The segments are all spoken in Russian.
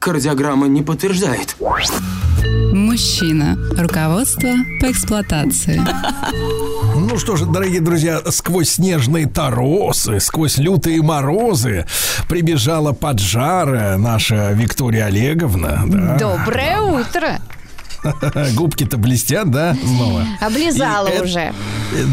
Кардиограмма не подтверждает. Мужчина. Руководство по эксплуатации. Ну что ж, дорогие друзья, сквозь снежные торосы, сквозь лютые морозы прибежала поджарая наша Виктория Олеговна. Да. Доброе утро. Губки-то блестят, да, снова? Облизала И это- уже.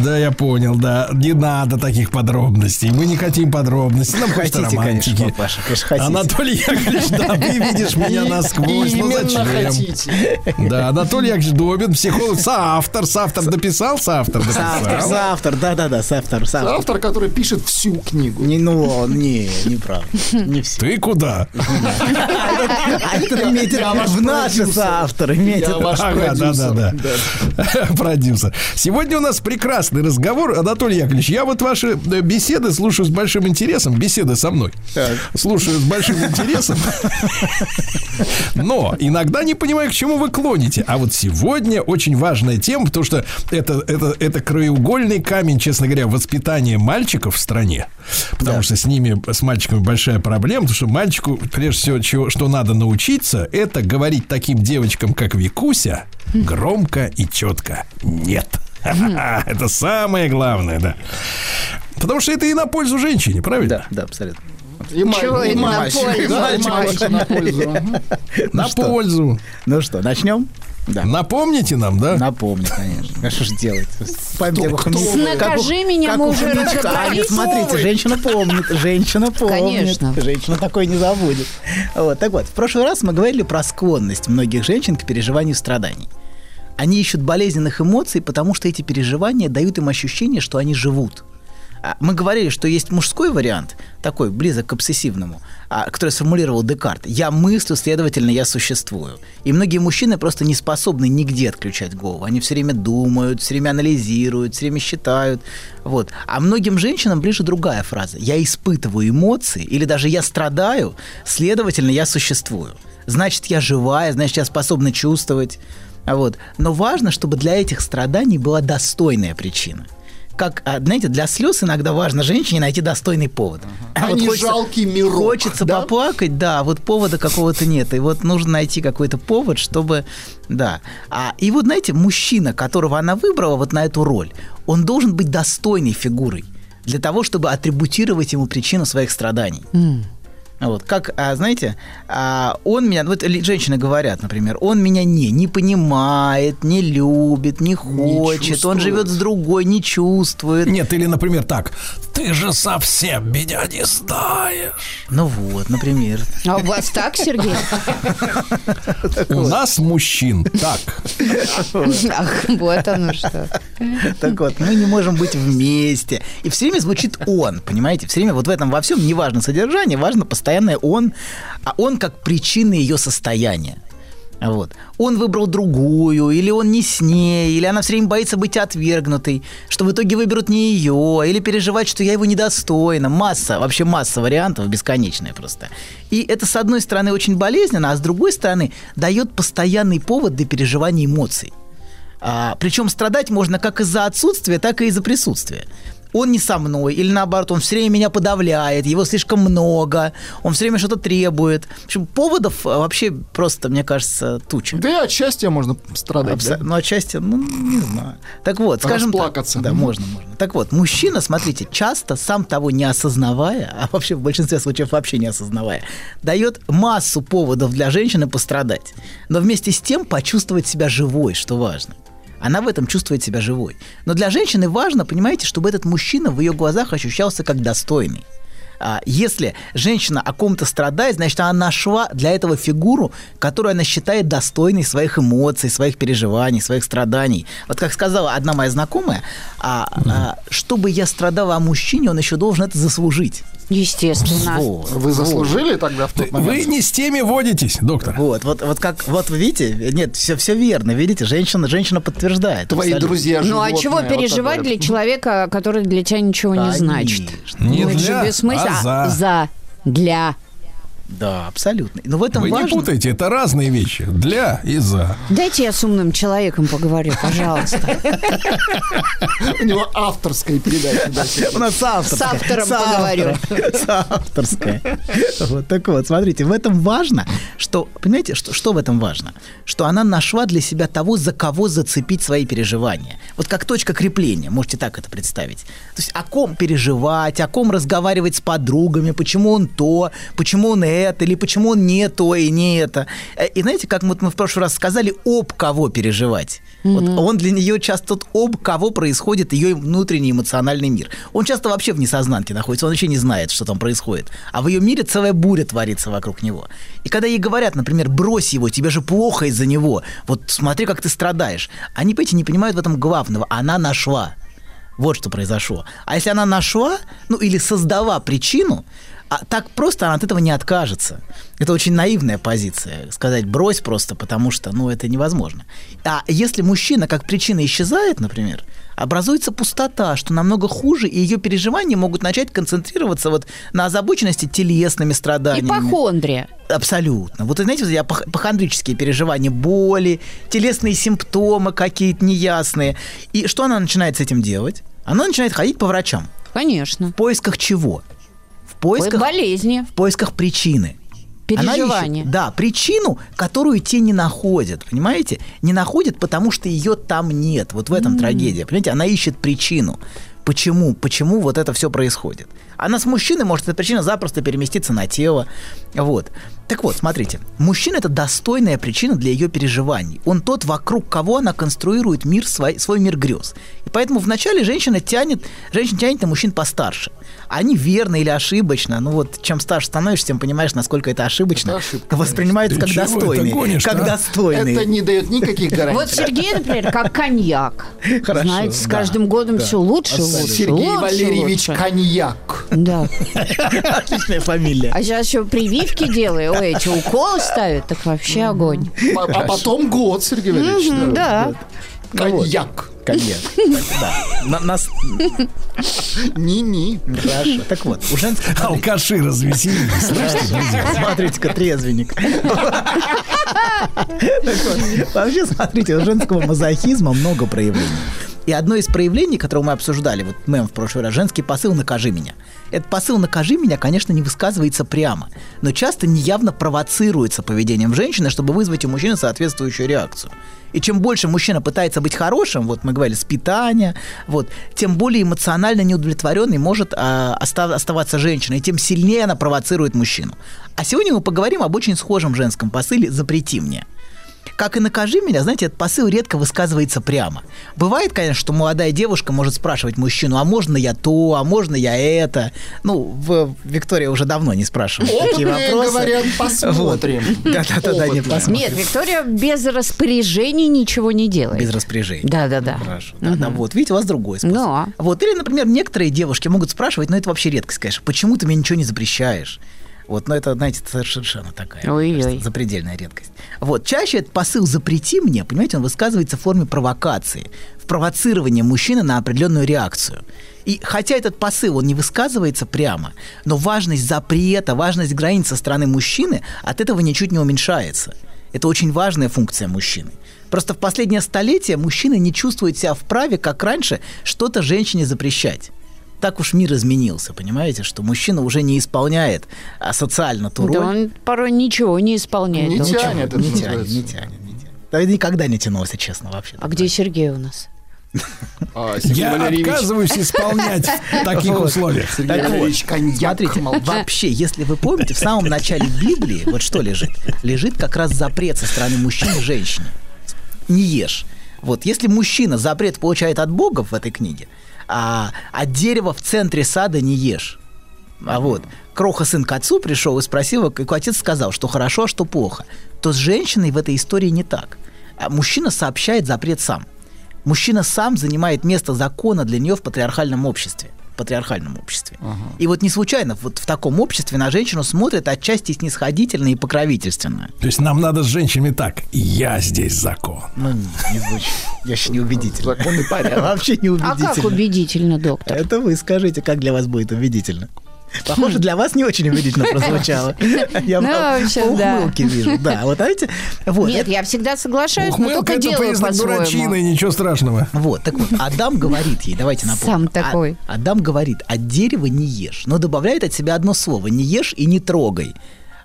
Да, я понял, да. Не надо таких подробностей. Мы не хотим подробностей. Нам хочется Хотите, романтики. конечно, папаша, конечно, хотите. Анатолий Яковлевич, да, ты видишь меня насквозь. Ну зачем? Да, Анатолий Яковлевич Добин, психолог, соавтор. Соавтор дописал, соавтор Соавтор, дописал. соавтор, да-да-да, соавтор, соавтор. Автор, который пишет всю книгу. Не, ну, не, не прав. Не все. Ты куда? А это метит в наши соавторы. Метит. Ваш Ага, да, да, продюсер. да. Продюсер. Сегодня у нас прекрасный разговор. Анатолий Яковлевич, я вот ваши э, беседы слушаю с большим интересом. Беседы со мной. Слушаю с большим интересом. Но иногда не понимаю, к чему вы клоните. А вот сегодня очень важная тема, потому что это, это, это краеугольный камень, честно говоря, воспитания мальчиков в стране. Потому что с ними, с мальчиками большая проблема, потому что мальчику, прежде всего, чего, что надо научиться, это говорить таким девочкам, как Викуся, громко и четко. Нет. Это самое главное, да. Потому что это и на пользу женщине, правильно? Да, да, абсолютно. И Чего и на пользу? да, Мальчик, на пользу. На что? пользу. Ну что, начнем? Да. Напомните нам, да? Напомню, конечно. А что ж делать? Накажи меня, как мы у уже разобрались. Смотрите, женщина помнит, женщина помнит. Конечно. Женщина такое не забудет. Вот, так вот, в прошлый раз мы говорили про склонность многих женщин к переживанию страданий. Они ищут болезненных эмоций, потому что эти переживания дают им ощущение, что они живут. А, Мы говорили, что есть мужской вариант, такой близок к обсессивному, а, который сформулировал Декарт. Я мыслю, следовательно, я существую. И многие мужчины просто не способны нигде отключать голову. Они все время думают, все время анализируют, все время считают. Вот. А многим женщинам ближе другая фраза. Я испытываю эмоции, или даже я страдаю, следовательно, я существую. Значит, я живая, значит, я способна чувствовать. Вот. Но важно, чтобы для этих страданий была достойная причина. Как, а, знаете, для слез иногда важно женщине найти достойный повод. А не жалкий мирок, Хочется да? поплакать, да, вот повода какого-то нет. И вот нужно найти какой-то повод, чтобы... Да. А, и вот, знаете, мужчина, которого она выбрала вот на эту роль, он должен быть достойной фигурой для того, чтобы атрибутировать ему причину своих страданий. Вот, как, а, знаете, а, он меня, вот женщины говорят, например, он меня не, не понимает, не любит, не хочет, он чувствует. живет с другой, не чувствует. Нет, или, например, так. Ты же совсем меня не знаешь. Ну вот, например. А у вас так, Сергей? У нас мужчин так. Ах, вот оно что. Так вот, мы не можем быть вместе. И все время звучит он, понимаете? Все время вот в этом во всем не важно содержание, важно постоянное он, а он как причина ее состояния. Вот. Он выбрал другую, или он не с ней, или она все время боится быть отвергнутой, что в итоге выберут не ее, или переживать, что я его недостойна. Масса, вообще масса вариантов, бесконечная просто. И это, с одной стороны, очень болезненно, а с другой стороны, дает постоянный повод для переживания эмоций. А, причем страдать можно как из-за отсутствия, так и из-за присутствия. Он не со мной, или наоборот, он все время меня подавляет, его слишком много, он все время что-то требует. В общем, поводов а, вообще просто, мне кажется, туча. Да и от счастья можно страдать. Абсо- да? Ну, отчасти, ну, не знаю. Так вот, скажем так. Расплакаться. Да, Мгм. можно, можно. Так вот, мужчина, смотрите, часто, сам того не осознавая, а вообще в большинстве случаев вообще не осознавая, дает массу поводов для женщины пострадать. Но вместе с тем почувствовать себя живой, что важно. Она в этом чувствует себя живой. Но для женщины важно, понимаете, чтобы этот мужчина в ее глазах ощущался как достойный. А если женщина о ком-то страдает, значит, она нашла для этого фигуру, которую она считает достойной своих эмоций, своих переживаний, своих страданий. Вот как сказала одна моя знакомая, а, а, чтобы я страдала о мужчине, он еще должен это заслужить. Естественно. Вот. Вы заслужили тогда в тот Вы момент? не с теми водитесь, доктор. Вот, вот, вот как, вот вы видите, нет, все, все верно, видите, женщина, женщина подтверждает. Твои абсолютно. друзья Ну а животные, чего вот переживать так для человека, который для тебя ничего не значит? Конечно. Не Ну, это для, же бессмысленно. а за. за. Для. Да, абсолютно. Но в этом Вы не важно. путайте, это разные вещи. Для и за. Дайте я с умным человеком поговорю, пожалуйста. У него авторская передача. У нас авторская. С автором С автором. поговорю. С авторская. Вот так вот, смотрите, в этом важно, что, понимаете, что, что в этом важно? Что она нашла для себя того, за кого зацепить свои переживания. Вот как точка крепления, можете так это представить. То есть о ком переживать, о ком разговаривать с подругами, почему он то, почему он это, или почему он не то и не это. Э, И знаете, как вот мы в прошлый раз сказали, об кого переживать. Вот он для нее часто тот, об кого происходит ее внутренний эмоциональный мир. Он часто вообще в несознанке находится, он вообще не знает, что там происходит. А в ее мире целая буря творится вокруг него. И когда ей говорят, например, брось его, тебе же плохо из-за него, вот смотри, как ты страдаешь. Они, понимаете, не понимают в этом главного. Она нашла. Вот что произошло. А если она нашла, ну или создала причину, а так просто она от этого не откажется. Это очень наивная позиция. Сказать брось просто, потому что, ну, это невозможно. А если мужчина как причина исчезает, например, образуется пустота, что намного хуже, и ее переживания могут начать концентрироваться вот на озабоченности телесными страданиями. Ипохондрия. Абсолютно. Вот, знаете, я похондрические переживания, боли, телесные симптомы какие-то неясные. И что она начинает с этим делать? Она начинает ходить по врачам. Конечно. В поисках чего? В поисках, Болезни, в поисках причины. Она переживания. ищет, да, причину, которую те не находят, понимаете? Не находят, потому что ее там нет. Вот в этом трагедия. Понимаете, она ищет причину. Почему? Почему вот это все происходит? Она с мужчиной может эта причина запросто переместиться на тело. Вот. Так вот, смотрите, мужчина это достойная причина для ее переживаний. Он тот, вокруг кого она конструирует мир свой, свой мир грез. И поэтому вначале женщина тянет, женщина тянет на мужчин постарше. Они верно или ошибочно, ну вот чем старше становишься, тем понимаешь, насколько это ошибочно, Это ошибка, воспринимается как достойный. гонишь, как а? достойный. Это не дает никаких гарантий. Вот Сергей, например, как коньяк. Хорошо, Знаете, с да, каждым годом все лучше, лучше, Сергей лучше, Валерьевич лучше. Коньяк. Да. Отличная фамилия. А сейчас еще прививки делаю, ой, эти уколы ставят, так вообще огонь. А а потом год, Сергей Валерьевич. Да. Коньяк. Коньяк. Да. На- нас... Ни-ни. Хорошо. Так вот, у женского... Алкаши развеселились, слышите, друзья? Смотрите-ка, трезвенник. Так вот, Вообще, смотрите, у женского мазохизма много проявлений. И одно из проявлений, которое мы обсуждали, вот мем в прошлый раз, женский посыл «накажи меня». Этот посыл «накажи меня», конечно, не высказывается прямо, но часто неявно провоцируется поведением женщины, чтобы вызвать у мужчины соответствующую реакцию. И чем больше мужчина пытается быть хорошим, вот мы говорили, с питания, вот, тем более эмоционально неудовлетворенной может а, оста- оставаться женщина, и тем сильнее она провоцирует мужчину. А сегодня мы поговорим об очень схожем женском посыле «запрети мне». Как и накажи меня, знаете, этот посыл редко высказывается прямо. Бывает, конечно, что молодая девушка может спрашивать мужчину, а можно я то, а можно я это. Ну, в Виктория уже давно не спрашивает такие вопросы. говорят, посмотрим. Да-да-да, не посмотрим. Нет, Виктория без распоряжений ничего не делает. Без распоряжений. Да-да-да. Хорошо. Да, да, вот, видите, у вас другой способ. Да. Вот, или, например, некоторые девушки могут спрашивать, но это вообще редкость, конечно, почему ты мне ничего не запрещаешь? Вот, но это, знаете, совершенно такая мне Ой-ой. кажется, запредельная редкость. Вот, чаще этот посыл «запрети мне», понимаете, он высказывается в форме провокации, в провоцировании мужчины на определенную реакцию. И хотя этот посыл, он не высказывается прямо, но важность запрета, важность границ со стороны мужчины от этого ничуть не уменьшается. Это очень важная функция мужчины. Просто в последнее столетие мужчины не чувствуют себя вправе, как раньше, что-то женщине запрещать. Так уж мир изменился, понимаете, что мужчина уже не исполняет а, социально ту Да роль. он порой ничего не исполняет. Не Он- тянет, не тянет, называется. не тянет, не тянет. Да никогда не тянулся, честно, вообще. А где Сергей у нас? А, Я Валерьевич. отказываюсь исполнять в таких Вот. условиях. Сергей Так вот, Валерьевич, коньяк. Смотрите, вообще, если вы помните, в самом начале Библии, вот что лежит? Лежит как раз запрет со стороны мужчины женщине. Не ешь. Вот, если мужчина запрет получает от Бога в этой книге, а от дерева в центре сада не ешь. А вот, Кроха сын к отцу пришел и спросил, как отец сказал, что хорошо, а что плохо. То с женщиной в этой истории не так. А мужчина сообщает запрет сам. Мужчина сам занимает место закона для нее в патриархальном обществе. Патриархальном обществе. И вот не случайно вот в таком обществе на женщину смотрят отчасти снисходительно и покровительственно. То есть нам надо с женщинами так. Я здесь закон. Ну, не, звучит. Я еще не убедительно. Законный порядок. Вообще не А убедительно. как убедительно, доктор? Это вы скажите, как для вас будет убедительно. Похоже, для вас не очень убедительно прозвучало. Я Ну, по- общем, по ухмылке вижу. Да, вот знаете, вот. Нет, я всегда соглашаюсь, но только делаю по-своему. дурачины, ничего страшного. Вот, так вот, Адам говорит ей, давайте напомним. Сам такой. А- Адам говорит, от дерева не ешь, но добавляет от себя одно слово, не ешь и не трогай.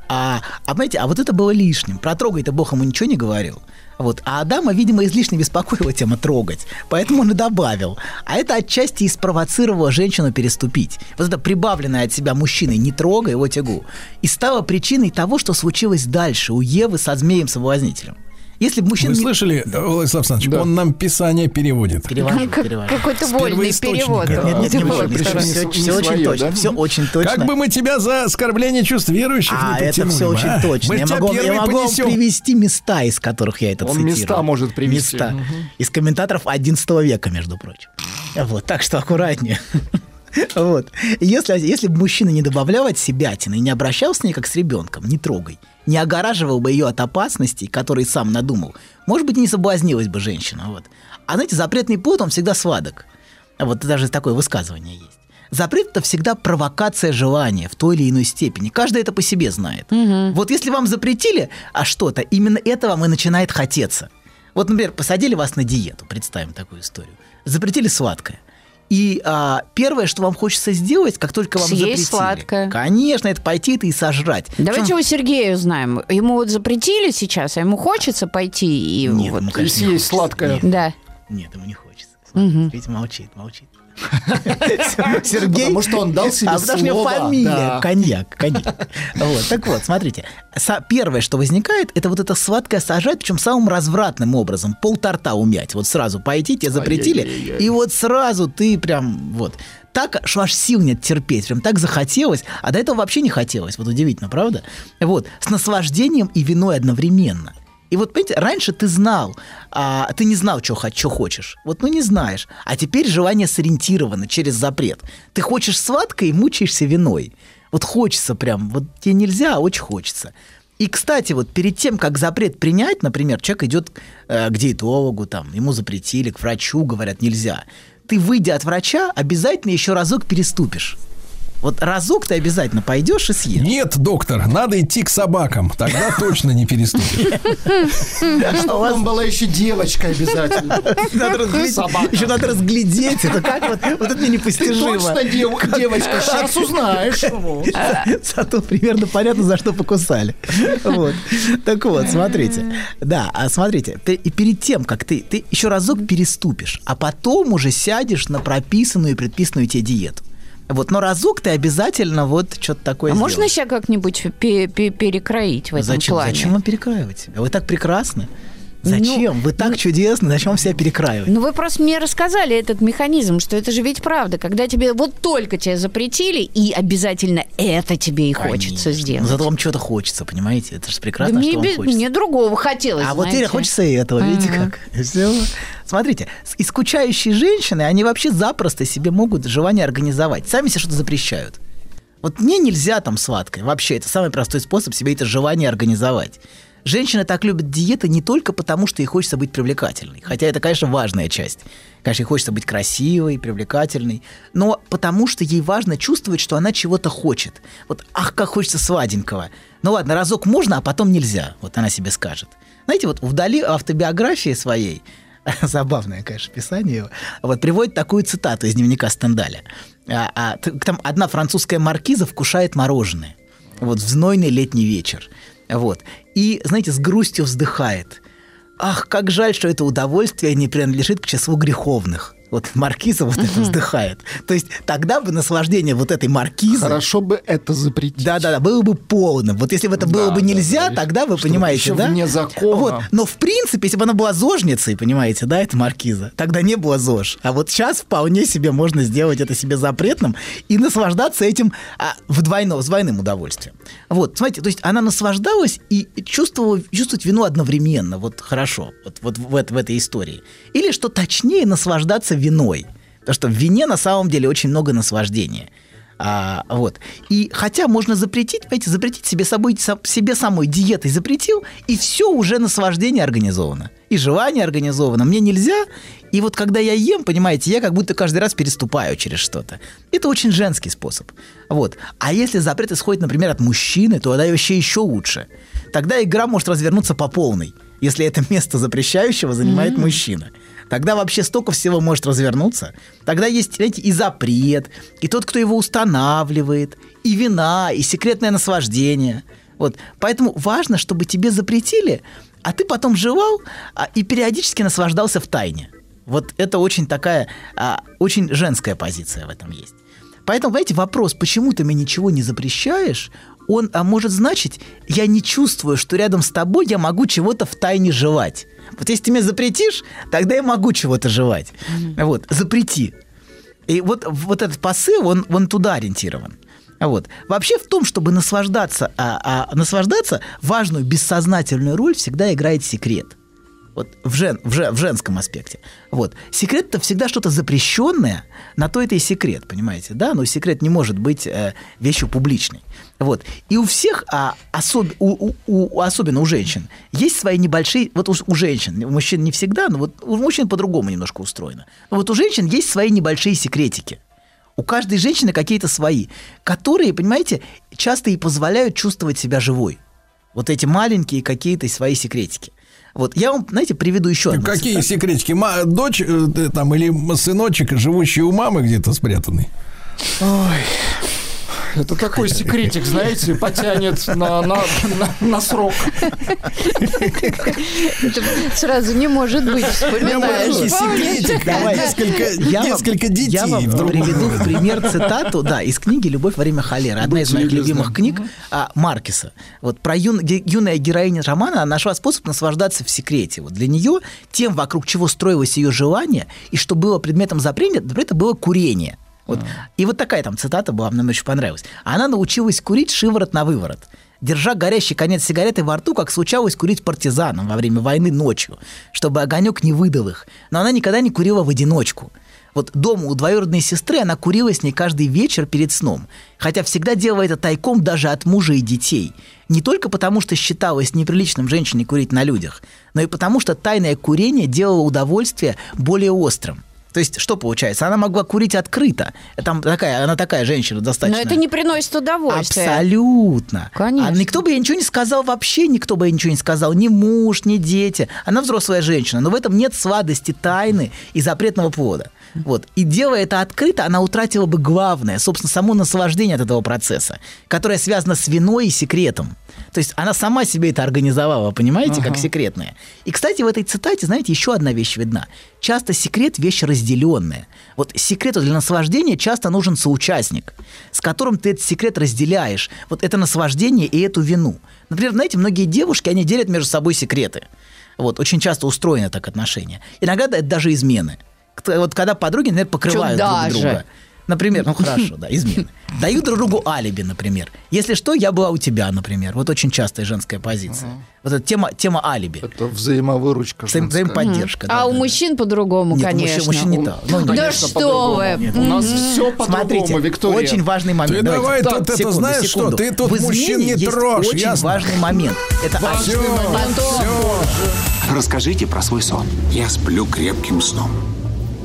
А, а понимаете, а вот это было лишним. Про трогай-то Бог ему ничего не говорил. Вот. А Адама, видимо, излишне беспокоила тема трогать. Поэтому он и добавил. А это отчасти и спровоцировало женщину переступить. Вот это прибавленное от себя мужчиной «не трогай его тягу» и стало причиной того, что случилось дальше у Евы со змеем-соблазнителем. Если бы мужчина... Вы слышали, Владислав Александрович, Да. он нам писание переводит. Перевожу, Как- перевожу. Какой-то вольный перевод. Нет, нет, нет, не Вот, вольный, второй. все, не все очень точно. да? Все очень точно. Как бы мы тебя за оскорбление чувств верующих а, не это все очень а? точно. Мы я тебя могу, я могу вам привести места, из которых я это Он цитирую. места может привести. Места. Мгм. Из комментаторов 11 века, между прочим. Вот, так что аккуратнее. Вот. Если, если бы мужчина не добавлял от себя и не обращался с ней как с ребенком, не трогай, не огораживал бы ее от опасностей, которые сам надумал, может быть, не соблазнилась бы женщина. Вот. А знаете, запретный плод, он всегда сладок. Вот даже такое высказывание есть. Запрет это всегда провокация желания в той или иной степени. Каждый это по себе знает. Вот если вам запретили а что-то, именно это вам и начинает хотеться. Вот, например, посадили вас на диету, представим такую историю. Запретили сладкое. И а, первое, что вам хочется сделать, как только вам Съесть запретили, сладкое. конечно, это пойти это и сожрать. Давайте Причем- у Сергея узнаем. Ему вот запретили сейчас, а ему хочется пойти и Нет, вот- ему, И конечно, не съесть сладкое. Нет, Да. Нет, ему не хочется. Видите, молчит, молчит. Сергей... Потому что он дал себе А потому что слово, фамилия. да. Коньяк, коньяк. Вот, так вот, смотрите. Первое, что возникает, это вот это сладкое сажать, причем самым развратным образом. Пол торта умять. Вот сразу пойти, тебе запретили, Ай-яй-яй-яй. и вот сразу ты прям вот так, что аж сил нет терпеть, прям так захотелось, а до этого вообще не хотелось, вот удивительно, правда? Вот, с наслаждением и виной одновременно. И вот, понимаете, раньше ты знал, а, ты не знал, что, что хочешь. Вот, ну, не знаешь. А теперь желание сориентировано через запрет. Ты хочешь сладкое и мучаешься виной. Вот хочется прям, вот тебе нельзя, а очень хочется. И, кстати, вот перед тем, как запрет принять, например, человек идет э, к диетологу, там, ему запретили, к врачу говорят, нельзя. Ты, выйдя от врача, обязательно еще разок переступишь. Вот разок ты обязательно пойдешь и съешь. Нет, доктор, надо идти к собакам. Тогда точно не переступишь. Чтобы там была еще девочка обязательно. Еще надо разглядеть. Это как вот, это мне непостижимо. точно дев- девочка, сейчас узнаешь. Зато примерно понятно, за что покусали. Вот. Так вот, смотрите. Да, а смотрите, ты, и перед тем, как ты, ты еще разок переступишь, а потом уже сядешь на прописанную и предписанную тебе диету. Вот, но разок ты обязательно вот что-то такое А можно сделаешь. себя как-нибудь пе- пе- перекроить в этом Зачем, плане? зачем вам перекраивать? Вы так прекрасны. Зачем? Вы так чудесны, зачем вам себя перекраивать? Ну, вы просто мне рассказали этот механизм, что это же ведь правда, когда тебе вот только тебя запретили, и обязательно это тебе и хочется Конечно. сделать. Но зато вам что-то хочется, понимаете? Это же Да прекрасно, мне, что вам хочется. мне другого хотелось, А вот знаете. теперь хочется и этого, видите Ага. как? Всё. Смотрите, и скучающие женщины, они вообще запросто себе могут желание организовать. Сами себе что-то запрещают. Вот мне нельзя там сладкое. Вообще, это самый простой способ себе это желание организовать. Женщины так любят диеты не только потому, что ей хочется быть привлекательной. Хотя это, конечно, важная часть. Конечно, ей хочется быть красивой, привлекательной. Но потому что ей важно чувствовать, что она чего-то хочет. Вот, ах, как хочется сладенького. Ну ладно, разок можно, а потом нельзя. Вот она себе скажет. Знаете, вот вдали автобиографии своей, забавное, конечно, писание вот приводит такую цитату из дневника Стендаля. А, а, там одна французская маркиза вкушает мороженое. Вот в знойный летний вечер. Вот. И, знаете, с грустью вздыхает. Ах, как жаль, что это удовольствие не принадлежит к числу греховных. Вот маркиза вот это вздыхает. То есть тогда бы наслаждение вот этой маркизы... Хорошо бы это запретить. Да-да-да, было бы полным. Вот если бы это было Да, бы да, нельзя, да. тогда вы понимаете, еще да? вне закона. Вот. Но в принципе, если бы она была зожницей, понимаете, да, это маркиза, тогда не было ЗОЖ. А вот сейчас вполне себе можно сделать это себе запретным и наслаждаться этим а, вдвойно, с двойным удовольствием. Вот, смотрите, то есть она наслаждалась и чувствовала, чувствовать вину одновременно. Вот хорошо, вот, вот в, в этой истории. Или, что точнее, наслаждаться виной. Потому что в вине на самом деле очень много наслаждения. А, вот. И хотя можно запретить, понимаете, запретить себе, собой, себе самой диетой запретил, и все уже наслаждение организовано. И желание организовано. Мне нельзя. И вот когда я ем, понимаете, я как будто каждый раз переступаю через что-то. Это очень женский способ. Вот. А если запрет исходит, например, от мужчины, то тогда вообще еще лучше. Тогда игра может развернуться по полной, если это место запрещающего занимает mm-hmm. мужчина. Тогда вообще столько всего может развернуться. Тогда есть, знаете, и запрет, и тот, кто его устанавливает, и вина, и секретное наслаждение. Вот. Поэтому важно, чтобы тебе запретили, а ты потом жевал а, и периодически наслаждался в тайне. Вот это очень такая, а, очень женская позиция в этом есть. Поэтому, знаете, вопрос, почему ты мне ничего не запрещаешь, он а, может значить, я не чувствую, что рядом с тобой я могу чего-то в тайне жевать. Вот если ты мне запретишь, тогда я могу чего-то жевать. Mm-hmm. Вот, запрети. И вот, вот этот посыл, он, он туда ориентирован. Вот. Вообще в том, чтобы наслаждаться, а, а наслаждаться, важную бессознательную роль всегда играет секрет – вот в, жен, в, жен, в женском аспекте. Вот. Секрет это всегда что-то запрещенное, на то это и секрет, понимаете, да? Но секрет не может быть э, вещью публичной. Вот. И у всех, а, особ, у, у, у, особенно у женщин, есть свои небольшие, вот у, у женщин, у мужчин не всегда, но вот у мужчин по-другому немножко устроено. Но вот у женщин есть свои небольшие секретики. У каждой женщины какие-то свои, которые, понимаете, часто и позволяют чувствовать себя живой. Вот эти маленькие какие-то свои секретики. Вот я вам, знаете, приведу еще одну Какие цитату. секретики? Ма, дочь э, там или сыночек, живущий у мамы где-то спрятанный? Ой. Это такой секретик, знаете, потянет на, на, на, на срок. Это сразу не может быть, вспоминаешь. секретик, давай, несколько, я несколько детей. Я вам приведу в пример цитату, да, из книги «Любовь во время холеры». Одна из моих любимых книг а, Маркиса. Вот про юн, юная героиня романа нашла способ наслаждаться в секрете. Вот для нее тем, вокруг чего строилось ее желание, и что было предметом запрета, это было курение. Вот. А. И вот такая там цитата была, мне очень понравилась. Она научилась курить шиворот на выворот держа горящий конец сигареты во рту, как случалось курить партизанам во время войны ночью, чтобы огонек не выдал их. Но она никогда не курила в одиночку. Вот дома у двоюродной сестры она курила с ней каждый вечер перед сном, хотя всегда делала это тайком даже от мужа и детей. Не только потому, что считалось неприличным женщине курить на людях, но и потому, что тайное курение делало удовольствие более острым. То есть, что получается? Она могла курить открыто. Там такая, она такая женщина достаточно. Но это не приносит удовольствия. Абсолютно. Конечно. А никто бы ей ничего не сказал вообще, никто бы ей ничего не сказал. Ни муж, ни дети. Она взрослая женщина. Но в этом нет сладости, тайны и запретного плода. Вот. И делая это открыто, она утратила бы главное, собственно, само наслаждение от этого процесса, которое связано с виной и секретом. То есть она сама себе это организовала, понимаете, ага. как секретное. И, кстати, в этой цитате, знаете, еще одна вещь видна. Часто секрет – вещь разделенная. Вот секрету для наслаждения часто нужен соучастник, с которым ты этот секрет разделяешь. Вот это наслаждение и эту вину. Например, знаете, многие девушки, они делят между собой секреты. Вот, очень часто устроены так отношения. Иногда это даже измены. Вот когда подруги, например, покрывают друг друга. Например, ну хорошо, да, измены. Дают друг другу алиби, например. Если что, я была у тебя, например. Вот очень частая женская позиция. Вот эта тема, тема алиби. Это взаимовыручка. Взаим, взаимоподдержка. Да, а да, у мужчин по-другому, Нет, конечно. Мужчин, мужчин не так. Ну, да конечно, что вы. Нет, у нас все по-другому, Смотрите, Виктория. очень важный момент. Ты Давайте. давай тут секунду, это знаешь секунду. что? Ты тут В мужчин не есть трожь, очень ясно? важный момент. Это Важный момент. Расскажите про свой сон. Я сплю крепким сном.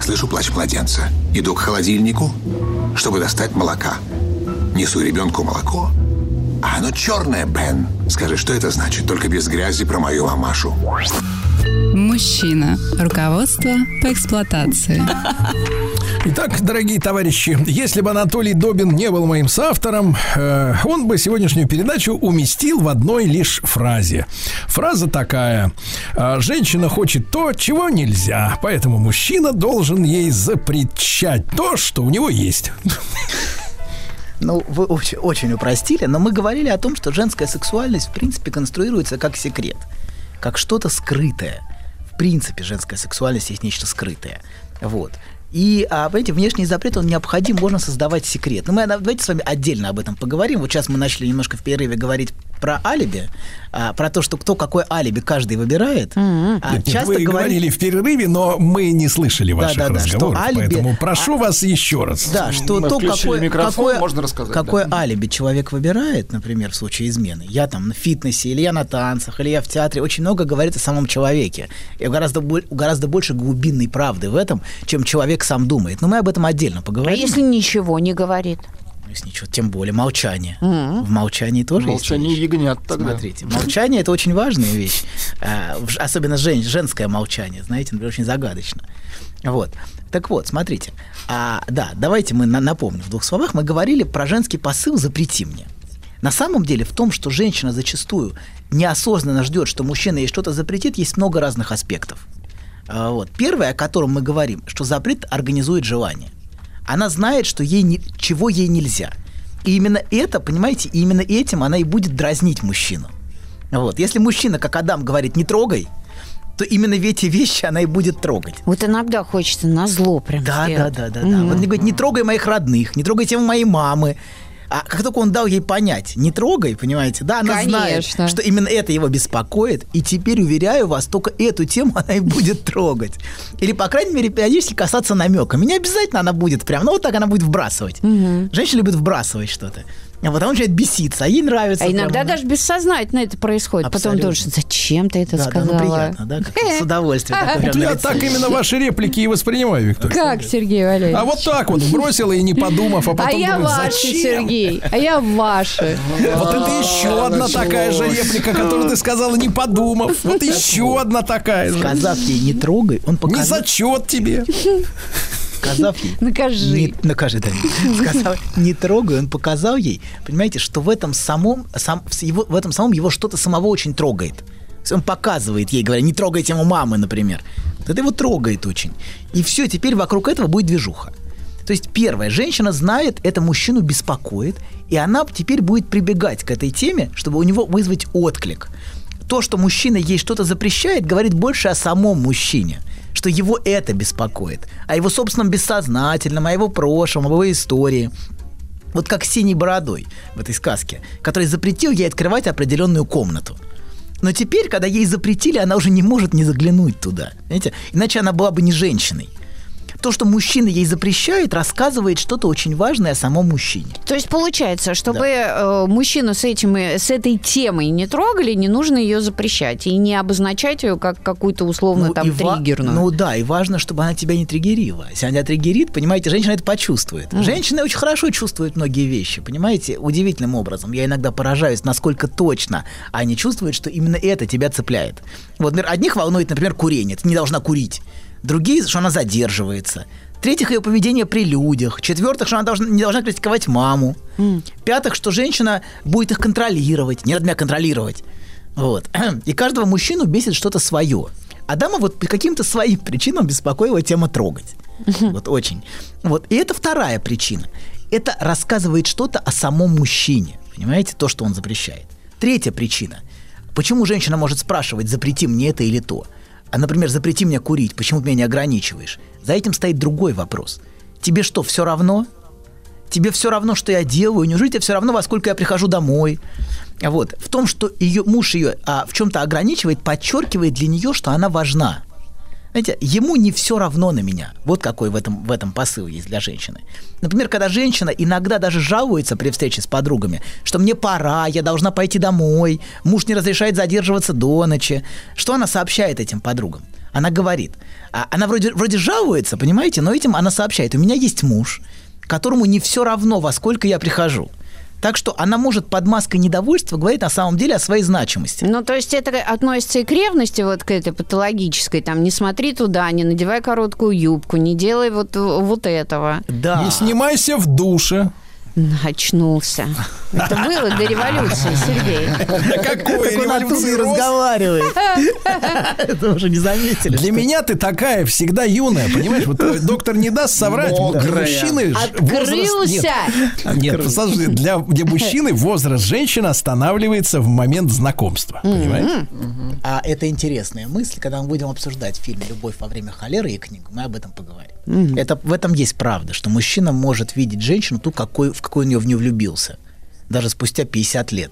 Слышу плач младенца. Иду к холодильнику, чтобы достать молока. Несу ребенку молоко. А оно черное, Бен. Скажи, что это значит? Только без грязи про мою мамашу. Мужчина. Руководство по эксплуатации. Итак, дорогие товарищи, если бы Анатолий Добин не был моим соавтором, э, он бы сегодняшнюю передачу уместил в одной лишь фразе. Фраза такая. «А, Женщина хочет то, чего нельзя, поэтому мужчина должен ей запрещать то, что у него есть. Ну, вы очень, очень упростили, но мы говорили о том, что женская сексуальность, в принципе, конструируется как секрет, как что-то скрытое. В принципе, женская сексуальность есть нечто скрытое. Вот. И, а, понимаете, внешний запрет, он необходим, можно создавать секрет. Но мы давайте с вами отдельно об этом поговорим. Вот сейчас мы начали немножко в перерыве говорить про алиби, а, про то, что кто какое алиби каждый выбирает, а, Нет, нет, часто вы говорит- говорили в перерыве, но мы не слышали ваших да, да, что разговоров, алиби- поэтому прошу вас еще раз. Да, что Мы то, включили какое, микрофон, какое, можно рассказать, какое да. алиби человек выбирает, например, в случае измены. Я там на фитнесе, или я на танцах, или я в театре. Очень много говорит о самом человеке. И гораздо, гораздо больше глубинной правды в этом, чем человек сам думает. Но мы об этом отдельно А поговорим. если ничего не говорит? Ну, если ничего, тем более молчание. В молчании тоже есть Молчание ягнят тогда. Смотрите, молчание это очень важная вещь, А, особенно жен- женское молчание, знаете, например, очень загадочно. Вот. Так вот, смотрите, а, да, давайте мы на- напомним в двух словах. Мы говорили про женский посыл «запрети мне». На самом деле в том, что женщина зачастую неосознанно ждет, что мужчина ей что-то запретит, есть много разных аспектов. А, Вот. Первое, о котором мы говорим, что запрет организует желание. Она знает, что ей не- чего ей нельзя. И именно это, понимаете, именно этим она и будет дразнить мужчину. Вот. Если мужчина, как Адам, говорит «не трогай», то именно эти вещи она и будет трогать. Вот иногда хочется на зло прям Да, да, сделать. да, да, да. Вот мне говорит, не трогай моих родных, не трогай тему моей мамы. А как только он дал ей понять, не трогай, понимаете, да, она знает, Конечно. что именно это его беспокоит, и теперь, уверяю вас, только эту тему она и будет трогать. Или, по крайней мере, периодически касаться намеками. Не обязательно она будет прям, ну вот так она будет вбрасывать. Женщина любит вбрасывать что-то. А потом начинает беситься, а ей нравится. А иногда да. даже бессознательно это происходит. Потом Абсолютно. думаешь, зачем ты это Да, да, сказала? ну приятно, да, с удовольствием. я так именно ваши реплики и воспринимаю, Виктор. Как, Сергей Валерьевич? А вот так вот бросила и не подумав, а А потом я думает, ваши, зачем? Сергей. А я ваши. Вот это еще одна такая же реплика, которую ты сказала, не подумав. Вот еще одна такая же. Сказав ей не трогай, он Не показал, зачет тебе. Сказав ей Накажи. Не, накажи, да. Сказал, не трогай, он показал ей, понимаете, что в этом самом, сам, его, в этом самом его что-то самого очень трогает. Он показывает ей, говоря, не трогай тему мамы, например. Это его трогает очень. И все, теперь вокруг этого будет движуха. То есть первое, женщина знает, это мужчину беспокоит, и она теперь будет прибегать к этой теме, чтобы у него вызвать отклик. То, что мужчина ей что-то запрещает, говорит больше о самом мужчине, что его это беспокоит, о его собственном бессознательном, о его прошлом, об его истории. Вот как с синей бородой в этой сказке, который запретил ей открывать определенную комнату. Но теперь, когда ей запретили, она уже не может не заглянуть туда. Понимаете? Иначе она была бы не женщиной. То, что мужчина ей запрещает, рассказывает что-то очень важное о самом мужчине. То есть получается, чтобы э, мужчину с, этим, и- с этой темой не трогали, не нужно ее запрещать и не обозначать ее как какую-то условно там и ва- триггерную. Ну да, и важно, чтобы она тебя не триггерила. Если она триггерит, понимаете, женщина это почувствует. Женщины очень хорошо чувствуют многие вещи, понимаете, удивительным образом. Я иногда поражаюсь, насколько точно они чувствуют, что именно это тебя цепляет. Вот, например, одних волнует, например, курение. Ты не должна курить. Другие, что она задерживается. Третьих, ее поведение при людях. Четвертых, что она должна, не должна критиковать маму. Пятых, что женщина будет их контролировать. Не надо меня контролировать. Вот. И каждого мужчину бесит что-то свое. Адама вот по каким-то своим причинам беспокоила тема трогать. Вот очень. Вот. И это вторая причина. Это рассказывает что-то о самом мужчине. Понимаете, то, что он запрещает. Третья причина. Почему женщина может спрашивать, запрети мне это или то? А, например, запрети мне курить, почему ты меня не ограничиваешь? За этим стоит другой вопрос. Тебе что, все равно? Тебе все равно, что я делаю? Неужели тебе все равно, во сколько я прихожу домой? Вот. В том, что ее муж ее а, в чем-то ограничивает, подчеркивает для нее, что она важна. Знаете, ему не все равно на меня. Вот какой в этом, в этом посыл есть для женщины. Например, когда женщина иногда даже жалуется при встрече с подругами, что мне пора, я должна пойти домой, муж не разрешает задерживаться до ночи. Что она сообщает этим подругам? Она говорит, а, она вроде, вроде жалуется, понимаете, но этим она сообщает, у меня есть муж, которому не все равно, во сколько я прихожу. Так что она может под маской недовольства говорить на самом деле о своей значимости. Ну, то есть это относится и к ревности, вот к этой патологической, там, не смотри туда, не надевай короткую юбку, не делай вот, вот этого. Да. Не снимайся в душе. Очнулся. Это было до революции, Сергей. Да какой Так он оттуда разговаривает. Это уже не заметили. Для меня ты такая всегда юная, понимаешь? Вот э, доктор не даст соврать. Мужчины. Открылся! Нет, нет, послушай, для, для мужчины возраст женщины останавливается в момент знакомства. Понимаете? А это интересная мысль, когда мы будем обсуждать фильм «Любовь во время холеры» и книгу, мы об этом поговорим. Это, в этом есть правда, что мужчина может видеть женщину ту, какой, в какой он ее в нее влюбился, даже спустя 50 лет.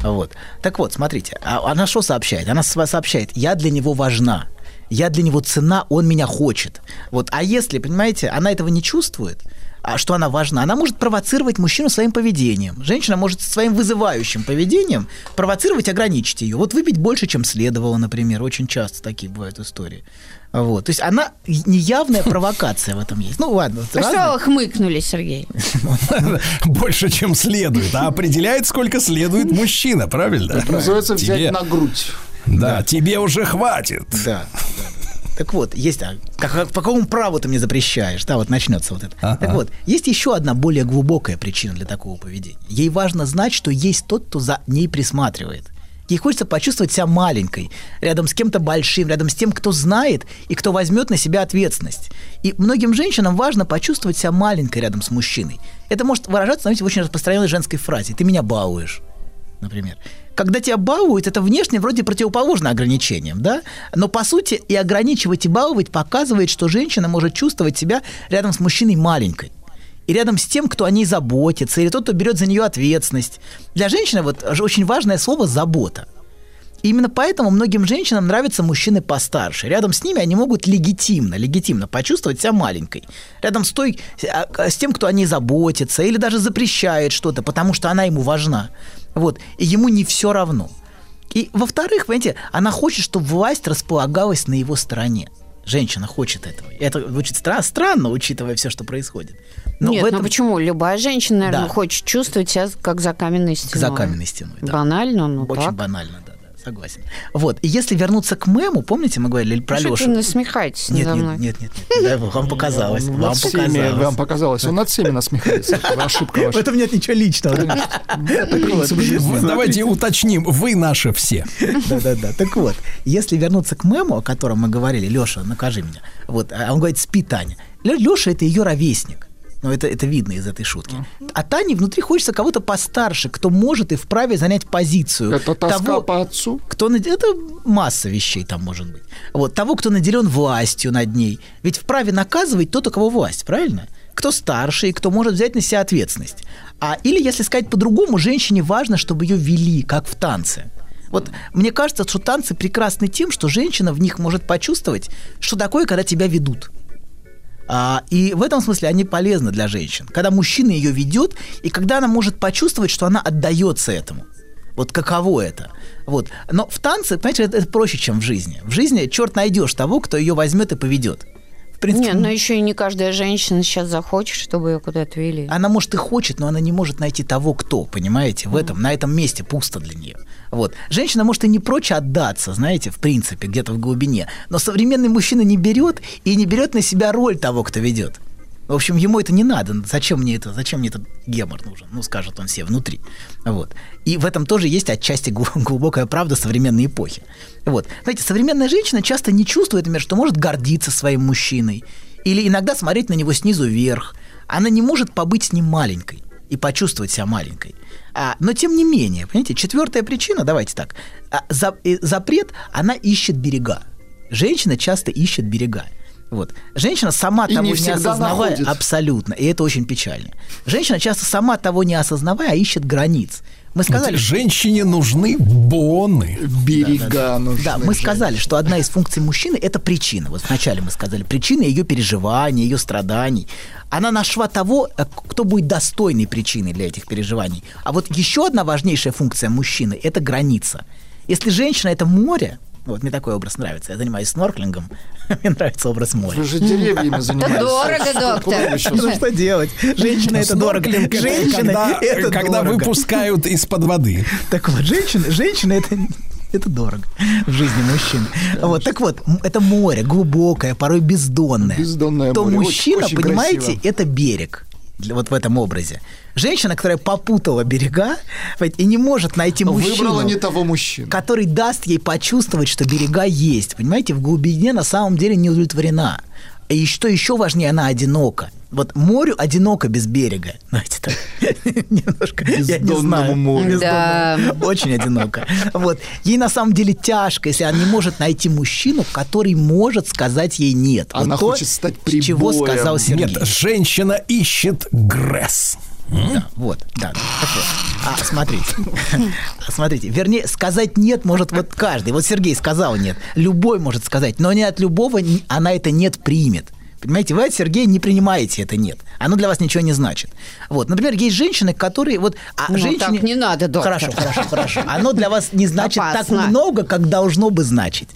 Вот. Так вот, смотрите, а она что сообщает? Она со- сообщает, я для него важна, я для него цена, он меня хочет. Вот. А если, понимаете, она этого не чувствует, а что она важна, она может провоцировать мужчину своим поведением. Женщина может своим вызывающим поведением провоцировать, ограничить ее. Вот выпить больше, чем следовало, например. Очень часто такие бывают истории. Вот. То есть она неявная провокация в этом есть. Ну ладно. Вы разные. что хмыкнули, Сергей? Больше, чем следует. А определяет, сколько следует мужчина, правильно? Это называется взять на грудь. Да, тебе уже хватит. Да. Так вот, есть, а, как- по какому праву ты мне запрещаешь? Да, вот начнется вот это. Ага. Так вот, есть еще одна более глубокая причина для такого поведения. Ей важно знать, что есть тот, кто за ней присматривает. Ей хочется почувствовать себя маленькой, рядом с кем-то большим, рядом с тем, кто знает и кто возьмет на себя ответственность. И многим женщинам важно почувствовать себя маленькой рядом с мужчиной. Это может выражаться, знаете, в очень распространенной женской фразе «ты меня балуешь» например. Когда тебя балуют, это внешне вроде противоположно ограничениям, да? Но по сути и ограничивать, и баловать показывает, что женщина может чувствовать себя рядом с мужчиной маленькой. И рядом с тем, кто о ней заботится, или тот, кто берет за нее ответственность. Для женщины вот очень важное слово «забота». И именно поэтому многим женщинам нравятся мужчины постарше. Рядом с ними они могут легитимно, легитимно почувствовать себя маленькой. Рядом с, той, а, с тем, кто о ней заботится или даже запрещает что-то, потому что она ему важна. Вот. И ему не все равно. И во-вторых, понимаете, она хочет, чтобы власть располагалась на его стороне. Женщина хочет этого. Это звучит стра- странно, учитывая все, что происходит. Но Нет, ну этом почему? Любая женщина, наверное, Да. хочет чувствовать себя как за каменной стеной. за каменной стеной. да. Банально, ну Очень так. банально, да, согласен. Вот. И если вернуться к мему, помните, мы говорили про Лешу? вы насмехаетесь Нет, надо нет, мной? нет, нет, нет. Вам показалось. Он Вам показалось. Вам показалось. Он над всеми насмехается. Это ошибка В ваша. этом нет ничего личного. Давайте уточним, вы наши все. Да-да-да. Так вот, если вернуться к мему, о котором мы говорили, Леша, накажи меня. Вот, а он говорит, спи, Таня. Леша это ее ровесник. Ну, это, это видно из этой шутки. А Тане внутри хочется кого-то постарше, кто может и вправе занять позицию. Это тоска того, по отцу? кто это масса вещей там может быть. Вот того, кто наделен властью над ней. Ведь вправе наказывать тот, у кого власть, правильно? Кто старше и кто может взять на себя ответственность. А или, если сказать по-другому, женщине важно, чтобы ее вели, как в танце. Вот мне кажется, что танцы прекрасны тем, что женщина в них может почувствовать, что такое, когда тебя ведут. А, и в этом смысле они полезны для женщин. Когда мужчина ее ведет, и когда она может почувствовать, что она отдается этому. Вот каково это. Вот. Но в танце, понимаете, это, это проще, чем в жизни. В жизни черт найдешь того, кто ее возьмет и поведет. В принципе, Нет, но еще и не каждая женщина сейчас захочет, чтобы ее куда-то вели. она может и хочет, но она не может найти того, кто, понимаете, в этом, на этом месте пусто для нее. Вот. Женщина может и не прочь отдаться, знаете, в принципе, где-то в глубине, но современный мужчина не берет и не берет на себя роль того, кто ведет. В общем, ему это не надо. Зачем мне это? Зачем мне этот гемор нужен? Ну, скажет он себе внутри. Вот. И в этом тоже есть отчасти гл- глубокая правда современной эпохи. Вот. Знаете, современная женщина часто не чувствует, например, что может гордиться своим мужчиной. Или иногда смотреть на него снизу вверх. Она не может побыть с ним маленькой и почувствовать себя маленькой. А, но тем не менее, понимаете, четвертая причина, давайте так, а, за- э, запрет, она ищет берега. Женщина часто ищет берега. Вот. Женщина сама И того не не, осознавая, находит. абсолютно, и это очень печально. Женщина часто сама того не осознавая, ищет границ. Мы сказали, Женщине нужны боны. Берега нужны. да, мы сказали, что одна из функций мужчины – это причина. Вот вначале мы сказали, причина ее переживаний, ее страданий. Она нашла того, э, кто будет достойной причиной для этих переживаний. А вот еще одна важнейшая функция мужчины – это граница. Если женщина – это море, вот мне такой образ нравится. Я занимаюсь снорклингом, мне нравится образ моря. Вы же деревьями занимаетесь. дорого, Куда доктор. Ну что делать? Женщина это дорого. Это Женщина когда, это когда дорого. выпускают из-под воды. Так вот, женщина, женщина это это дорого в жизни мужчин. Вот, так вот, это море глубокое, порой бездонное. Бездонное То море. Очень- мужчина, очень понимаете, красиво. это берег. Для- Вот в этом образе. Женщина, которая попутала берега и не может найти мужчину, Выбрала не того мужчину. который даст ей почувствовать, что берега есть. Понимаете, в глубине на самом деле не удовлетворена. И что еще важнее, она одинока. Вот морю одиноко без берега. Знаете, так, немножко, я не знаю. морю. Да. Очень одиноко. Вот. Ей на самом деле тяжко, если она не может найти мужчину, который может сказать ей нет. Она вот то, хочет стать Чего прибоем. сказал Сергей. Нет, женщина ищет гресс. Да, вот, да. Так вот. А, смотрите. Смотрите, вернее, сказать нет может вот каждый. Вот Сергей сказал нет. Любой может сказать, но не от любого она это нет примет. Понимаете, вы от Сергея не принимаете это нет. Оно для вас ничего не значит. Вот, например, есть женщины, которые вот... А Ну, женщине... так не надо, доктор. Хорошо, хорошо, хорошо. Оно для вас не значит Опасно. так много, как должно бы значить.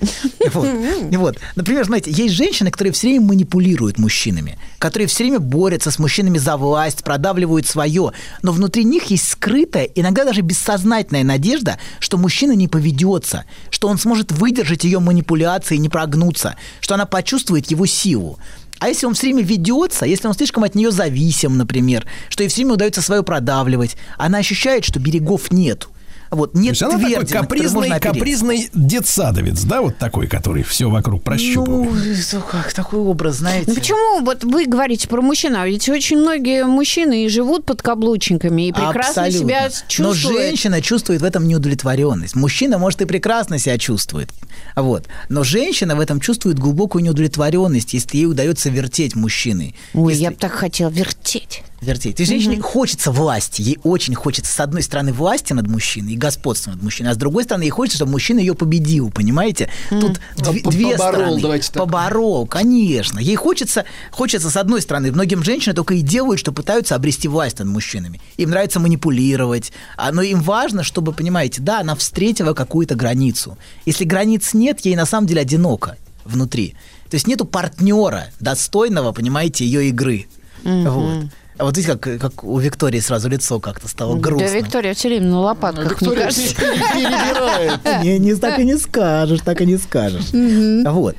Вот. Вот. Например, смотрите, есть женщины, которые все время манипулируют мужчинами, которые все время борются с мужчинами за власть, продавливают свое, но внутри них есть скрытая, иногда даже бессознательная надежда, что мужчина не поведется, что он сможет выдержать ее манипуляции не прогнуться, что она почувствует его силу. А если он все время ведется, если он слишком от нее зависим, например, что ей все время удается свое продавливать, она ощущает, что берегов нету. Вот, То нет есть она такой капризный, капризный детсадовец, да, вот такой, который все вокруг прощупывает. Ну, как такой образ, знаете. Ну, Почему вот вы говорите про мужчин, а ведь очень многие мужчины и живут под каблучниками и прекрасно Абсолютно. себя Но чувствуют. женщина чувствует в этом неудовлетворенность. Мужчина, может, и прекрасно себя чувствует. Вот. Но женщина в этом чувствует глубокую неудовлетворенность, если ей удается вертеть мужчиной. Ой, Если- я бы так хотела вертеть. Вертеть. То есть женщине хочется власти. Ей очень хочется, с одной стороны, власти над мужчиной и господства над мужчиной, а с другой стороны, ей хочется, чтобы мужчина ее победил, понимаете? Тут две, По- две поборол, стороны. давайте так. Поборол, конечно. Ей хочется, хочется, с одной стороны, многим женщинам только и делают, что пытаются обрести власть над мужчинами. Им нравится манипулировать, а, но им важно, чтобы, понимаете, да, она встретила какую-то границу. Если границ нет, ей на самом деле одиноко внутри. То есть нету партнера достойного, понимаете, ее игры. Вот. А вот видите, как, как у Виктории сразу лицо как-то стало грустным. Да, Виктория все время на лопатках, мне Виктория кажется. перебирает. Не, не, так и не скажешь, так и не скажешь. Вот.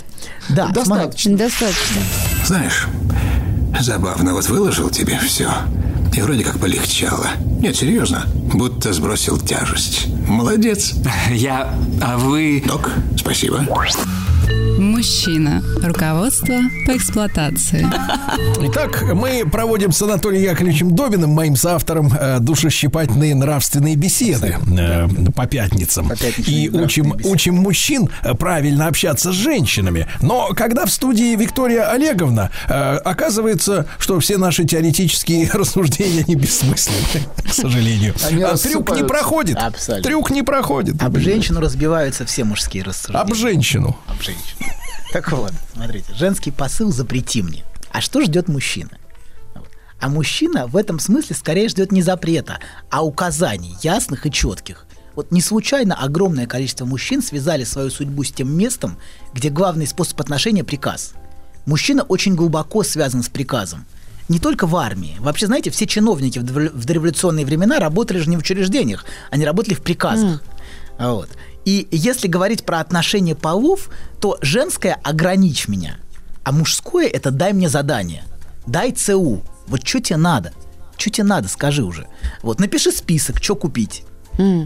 Да. Достаточно. Достаточно. Знаешь, забавно, вот выложил тебе все. И вроде как полегчало. Нет, серьезно, будто сбросил тяжесть. Молодец. Я... А вы... Док, спасибо. Мужчина. Руководство по эксплуатации. Итак, мы проводим с Анатолием Яковлевичем Добиным, моим соавтором, э, душещипательные нравственные беседы э, по пятницам. По И учим, беседы. учим мужчин э, правильно общаться с женщинами. Но когда в студии Виктория Олеговна, э, оказывается, что все наши теоретические рассуждения не бессмысленны, к сожалению. А трюк не проходит. Абсолютно. Трюк не проходит. Об женщину разбиваются все мужские рассуждения. Об женщину. Об женщину. Так вот, смотрите, женский посыл «запрети мне». А что ждет мужчина? А мужчина в этом смысле скорее ждет не запрета, а указаний, ясных и четких. Вот не случайно огромное количество мужчин связали свою судьбу с тем местом, где главный способ отношения – приказ. Мужчина очень глубоко связан с приказом. Не только в армии. Вообще, знаете, все чиновники в дорев- в дореволюционные времена работали же не в учреждениях, они работали в приказах. Вот. И если говорить про отношения полов, то женское ограничь меня, а мужское это дай мне задание. Дай ЦУ. Вот что тебе надо? Что тебе надо, скажи уже. Вот напиши список, что купить.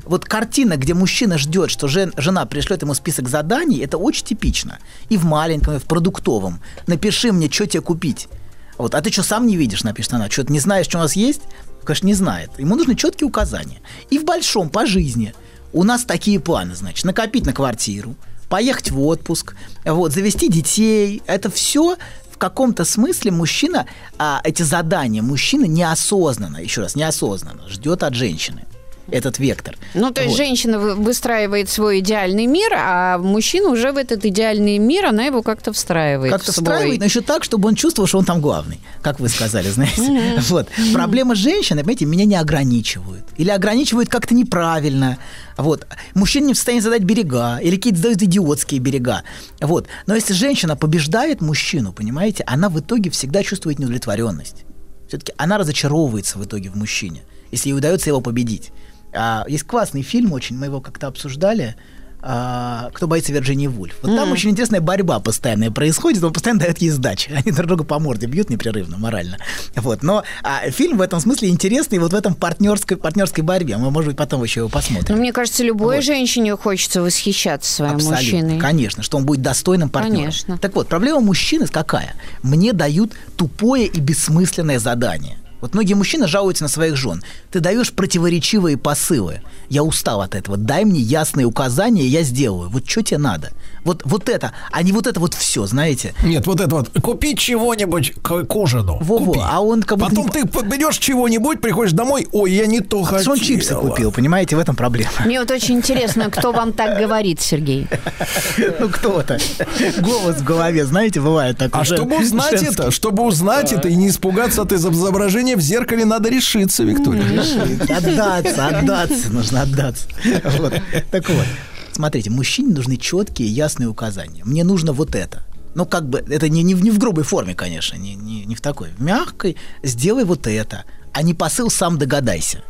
Вот картина, где мужчина ждет, что жен- жена пришлет ему список заданий, это очень типично. И в маленьком, и в продуктовом. Напиши мне, что тебе купить. Вот, а ты что, сам не видишь, напишет она. Что, ты не знаешь, что у нас есть? Конечно, не знает. Ему нужны четкие указания. И в большом, по жизни. У нас такие планы, значит, накопить на квартиру, поехать в отпуск, вот, завести детей. Это все в каком-то смысле мужчина, а, эти задания, мужчина неосознанно, еще раз, неосознанно ждет от женщины этот вектор. Ну, то есть Вот. женщина вы- выстраивает свой идеальный мир, а мужчина уже в этот идеальный мир, она его как-то встраивает Как-то встраивает, но еще так, чтобы он чувствовал, что он там главный, как вы сказали, знаете. Вот. Проблема женщины, понимаете, меня не ограничивают. Или ограничивают как-то неправильно. Вот. Мужчина не в состоянии задать берега, или какие-то задают идиотские берега. Вот. Но если женщина побеждает мужчину, понимаете, она в итоге всегда чувствует неудовлетворенность. Все-таки она разочаровывается в итоге в мужчине, если ей удается его победить. А, есть классный фильм очень, мы его как-то обсуждали. а, кто боится Вирджинии Вульф. Вот там очень интересная борьба постоянная происходит, он постоянно дает ей сдачи. Они друг друга по морде бьют непрерывно, морально. Вот. Но а, фильм в этом смысле интересный вот в этом партнерской, партнерской борьбе. Мы, может быть, потом еще его Ну, посмотрим. мне кажется, любой Вот. женщине хочется восхищаться своим Абсолютно, мужчиной. конечно, что он будет достойным партнером. Конечно. Так вот, проблема мужчины какая? Мне дают тупое и бессмысленное задание. Вот многие мужчины жалуются на своих жен. Ты даешь противоречивые посылы. Я устал от этого. Дай мне ясные указания, я сделаю. Вот что тебе надо? Вот, вот это, а не вот это вот все, знаете? Нет, вот это вот. Купи чего-нибудь к, к ужину. Во-во, Купи. а он как будто Потом не- ты берешь чего-нибудь, приходишь домой, ой, я не то хотел. Что он чипсы купил, понимаете, в этом проблема. Мне вот очень интересно, кто вам так говорит, Сергей. Ну кто-то. Голос в голове, знаете, бывает такой. А чтобы узнать это, чтобы узнать это и не испугаться от изображения в зеркале, надо решиться, Виктория. Отдаться, отдаться, нужно отдаться. Вот. Так вот, смотрите, мужчине нужны четкие, ясные указания. Мне нужно вот это. Ну, как бы, это не, не, в- не в грубой форме, конечно, не, не, не в такой. В мягкой, сделай вот это, а не посыл сам догадайся.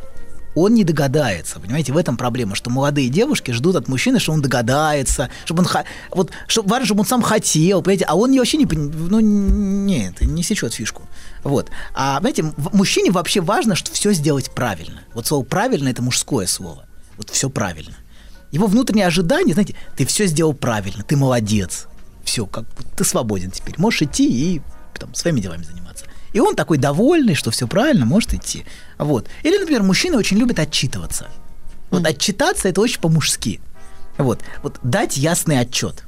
Он не догадается, понимаете, в этом проблема, что молодые девушки ждут от мужчины, что он догадается, чтобы он, вот, чтобы, важно, чтобы он сам хотел, понимаете, а он вообще не, ну, нет, не сечет фишку. Вот. А, в- мужчине вообще важно, что все сделать правильно. Вот слово «правильно» — это мужское слово. Вот все правильно. Его внутреннее ожидание, знаете, ты все сделал правильно, ты молодец. Все, как ты свободен теперь. Можешь идти и там, своими делами заниматься. И он такой довольный, что все правильно, может идти. Вот. Или, например, мужчины очень любят отчитываться. Вот отчитаться это очень по-мужски. Вот. Вот дать ясный отчет.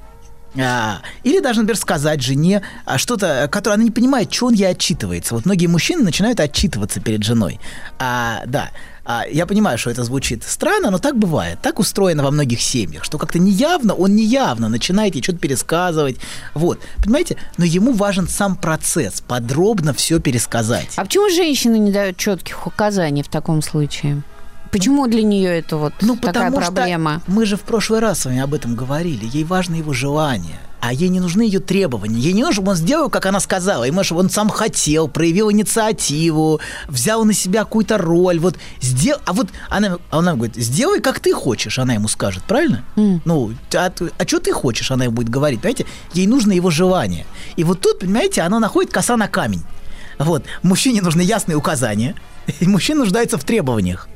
А, или даже, например, сказать жене а, что-то, которое она не понимает, что он ей отчитывается. Вот многие мужчины начинают отчитываться перед женой. А, да, а, я понимаю, что это звучит странно, но так бывает. Так устроено во многих семьях, что как-то неявно, он неявно начинает ей что-то пересказывать. Вот, понимаете? Но ему важен сам процесс, подробно все пересказать. А почему женщины не дают четких указаний в таком случае? Почему для нее это вот Ну, такая потому что проблема? мы же в прошлый раз с вами об этом говорили. Ей важно его желание. А ей не нужны ее требования. Ей не нужно, чтобы он сделал, как она сказала. Ему, чтобы он сам хотел, проявил инициативу, взял на себя какую-то роль. Вот сделал. А вот она, она говорит, сделай, как ты хочешь, она ему скажет, правильно? Ну, а, а что ты хочешь, она ему будет говорить. Понимаете, ей нужно его желание. И вот тут, понимаете, она находит коса на камень. Вот. Мужчине нужны ясные указания, и мужчина нуждается в требованиях.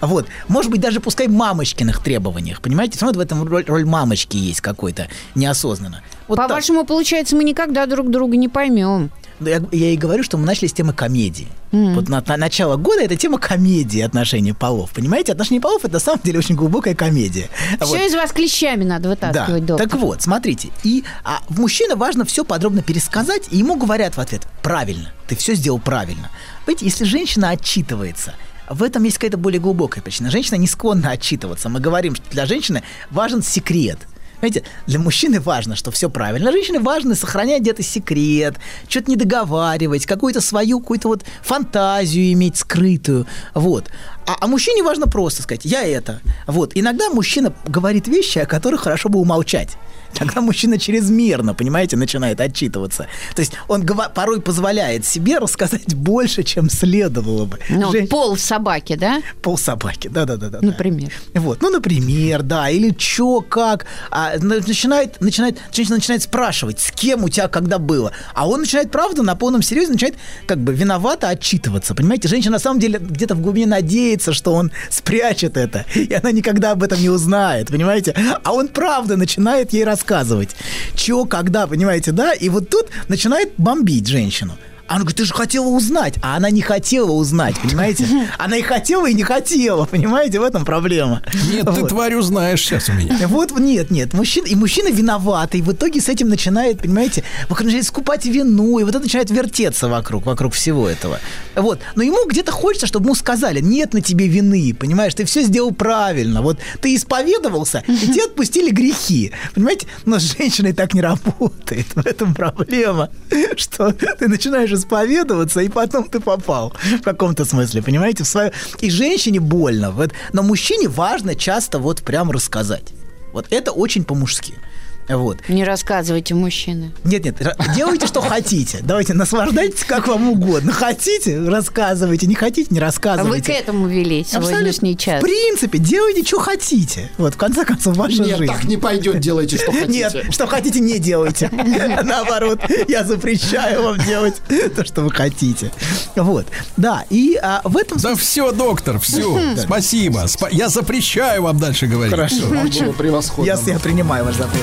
Вот. Может быть, даже пускай мамочкиных требованиях. Понимаете, равно в этом роль, роль мамочки есть какой-то неосознанно. Вот. По-вашему, получается, мы никогда друг друга не поймем. Да Я, я и говорю, что мы начали с темы комедии. Вот на, на начало года это тема комедии отношений полов. Понимаете, отношения полов это на самом деле очень глубокая комедия. Вот. Все из вас клещами надо вытаскивать, доктор. Так вот, смотрите, и а, в мужчине важно все подробно пересказать, и ему говорят в ответ: правильно, ты все сделал правильно. Понимаете, если женщина отчитывается, в этом есть какая-то более глубокая причина. Женщина не склонна отчитываться. Мы говорим, что для женщины важен секрет. Понимаете, для мужчины важно, что все правильно. Для женщины важно сохранять где-то секрет, что-то не договаривать, какую-то свою какую-то вот фантазию иметь скрытую. Вот. А, а мужчине важно просто сказать, я это. Вот. Иногда мужчина говорит вещи, о которых хорошо бы умолчать. Тогда мужчина чрезмерно, понимаете, начинает отчитываться. То есть он порой позволяет себе рассказать больше, чем следовало бы. Ну, Жен- пол собаки, да? Пол собаки, да-да-да. Например. Вот, ну, например, да, или чё, как. А, на- начинает, начинает, женщина начинает спрашивать, с кем у тебя когда было. А он начинает, правда, на полном серьезе, начинает как бы виновато отчитываться. Понимаете, женщина на самом деле где-то в глубине надеется, что он спрячет это, и она никогда об этом не узнает, понимаете? А он, правда, начинает ей рассказывать, чё, когда, понимаете, да? И вот тут начинает бомбить женщину. А она говорит, ты же хотела узнать. А она не хотела узнать, понимаете? Она и хотела, и не хотела, понимаете? В этом проблема. Нет, ты Вот. тварь узнаешь сейчас у меня. Вот, нет, нет, мужчина, и мужчина виноват, и в итоге с этим начинает, понимаете, начинает скупать вину, и вот это начинает вертеться вокруг, вокруг всего этого. Вот, но ему где-то хочется, чтобы ему сказали, нет на тебе вины, понимаешь, ты все сделал правильно, вот ты исповедовался, и тебе отпустили грехи, понимаете, но с женщиной так не работает, в этом проблема, что ты начинаешь исповедоваться, и потом ты попал в каком-то смысле, понимаете, в свое... И женщине больно, вот, но мужчине важно часто вот прям рассказать. Вот это очень по-мужски. Вот. Не рассказывайте, мужчины. Нет, нет, делайте, что хотите. Давайте, наслаждайтесь как вам угодно. Хотите, рассказывайте. Не хотите, не А вы к рассказывайте. этому вели сегодняшний час. В принципе, делайте, что хотите. Вот, в конце концов, ваша Нет, жизнь. так не пойдет, делайте, что хотите. Нет, что хотите, не делайте. Наоборот, я запрещаю вам делать то, что вы хотите. Вот, да, и а, в этом Да все, доктор, все. Спасибо. Спа- Я запрещаю вам дальше говорить. Хорошо. Было превосходно. Я, я принимаю ваш запрет.